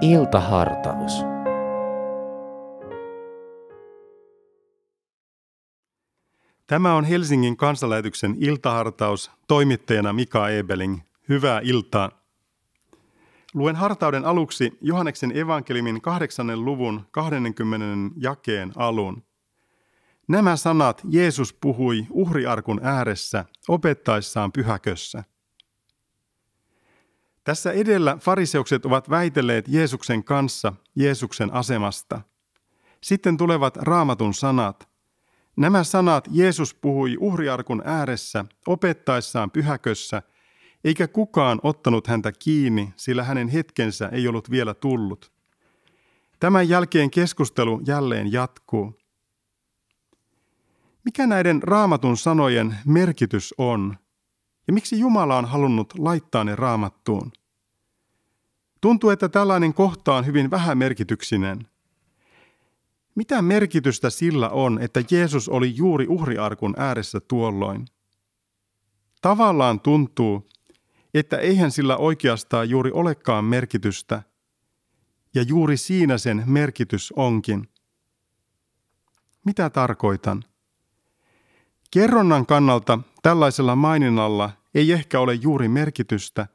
Iltahartaus. Tämä on Helsingin kansanlähetyksen iltahartaus toimittajana Mika Ebeling. Hyvää iltaa. Luen hartauden aluksi Johanneksen evankeliumin kahdeksannen luvun 20. jakeen alun. Nämä sanat Jeesus puhui uhriarkun ääressä opettaessaan pyhäkössä. Tässä edellä fariseukset ovat väitelleet Jeesuksen kanssa Jeesuksen asemasta. Sitten tulevat raamatun sanat. Nämä sanat Jeesus puhui uhriarkun ääressä opettaessaan pyhäkössä, eikä kukaan ottanut häntä kiinni, sillä hänen hetkensä ei ollut vielä tullut. Tämän jälkeen keskustelu jälleen jatkuu. Mikä näiden raamatun sanojen merkitys on? Ja miksi Jumala on halunnut laittaa ne raamattuun? Tuntuu, että tällainen kohta on hyvin vähämerkityksinen. Mitä merkitystä sillä on, että Jeesus oli juuri uhriarkun ääressä tuolloin? Tavallaan tuntuu, että eihän sillä oikeastaan juuri olekaan merkitystä, ja juuri siinä sen merkitys onkin. Mitä tarkoitan? Kerronnan kannalta tällaisella maininnalla ei ehkä ole juuri merkitystä,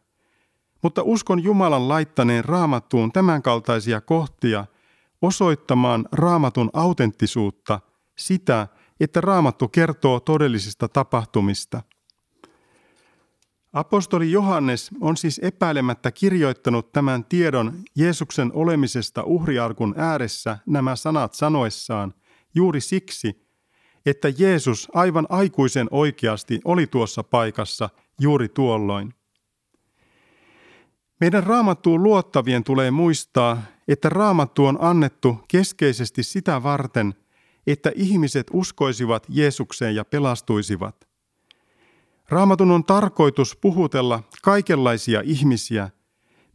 mutta uskon Jumalan laittaneen raamattuun tämänkaltaisia kohtia osoittamaan raamatun autenttisuutta, sitä, että raamattu kertoo todellisista tapahtumista. Apostoli Johannes on siis epäilemättä kirjoittanut tämän tiedon Jeesuksen olemisesta uhriarkun ääressä nämä sanat sanoessaan juuri siksi, että Jeesus aivan aikuisen oikeasti oli tuossa paikassa juuri tuolloin. Meidän raamattuun luottavien tulee muistaa, että raamattu on annettu keskeisesti sitä varten, että ihmiset uskoisivat Jeesukseen ja pelastuisivat. Raamatun on tarkoitus puhutella kaikenlaisia ihmisiä,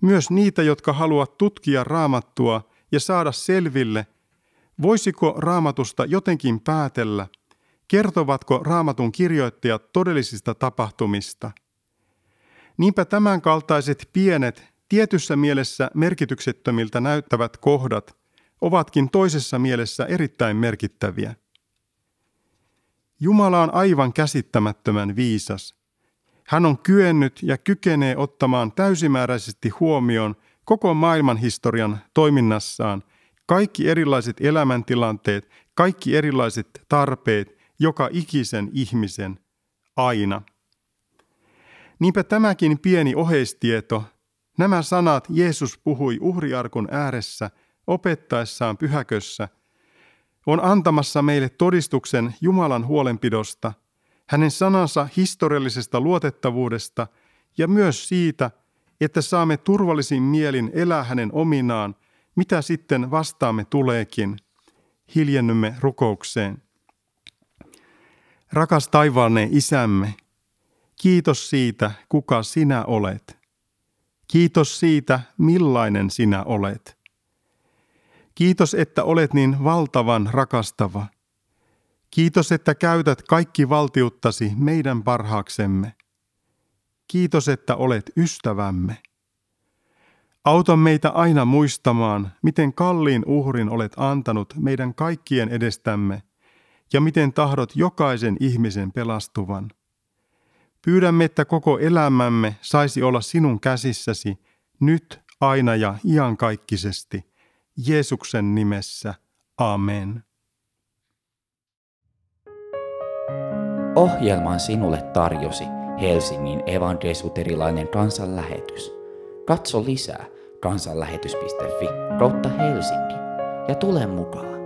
myös niitä, jotka haluavat tutkia raamattua ja saada selville, voisiko raamatusta jotenkin päätellä – Kertovatko raamatun kirjoittajat todellisista tapahtumista? Niinpä tämänkaltaiset pienet, tietyssä mielessä merkityksettömiltä näyttävät kohdat ovatkin toisessa mielessä erittäin merkittäviä. Jumala on aivan käsittämättömän viisas. Hän on kyennyt ja kykenee ottamaan täysimääräisesti huomioon koko maailman historian toiminnassaan kaikki erilaiset elämäntilanteet, kaikki erilaiset tarpeet joka ikisen ihmisen aina. Niinpä tämäkin pieni oheistieto, nämä sanat Jeesus puhui uhriarkun ääressä opettaessaan pyhäkössä, on antamassa meille todistuksen Jumalan huolenpidosta, hänen sanansa historiallisesta luotettavuudesta ja myös siitä, että saamme turvallisin mielin elää hänen ominaan, mitä sitten vastaamme tuleekin. Hiljennymme rukoukseen. Rakas taivaallinen isämme, kiitos siitä, kuka sinä olet. Kiitos siitä, millainen sinä olet. Kiitos, että olet niin valtavan rakastava. Kiitos, että käytät kaikki valtiuttasi meidän parhaaksemme. Kiitos, että olet ystävämme. Auta meitä aina muistamaan, miten kalliin uhrin olet antanut meidän kaikkien edestämme – ja miten tahdot jokaisen ihmisen pelastuvan. Pyydämme, että koko elämämme saisi olla sinun käsissäsi nyt, aina ja iankaikkisesti. Jeesuksen nimessä. Amen. Ohjelman sinulle tarjosi Helsingin evankelisuterilainen kansanlähetys. Katso lisää kansanlähetys.fi kautta Helsinki ja tule mukaan.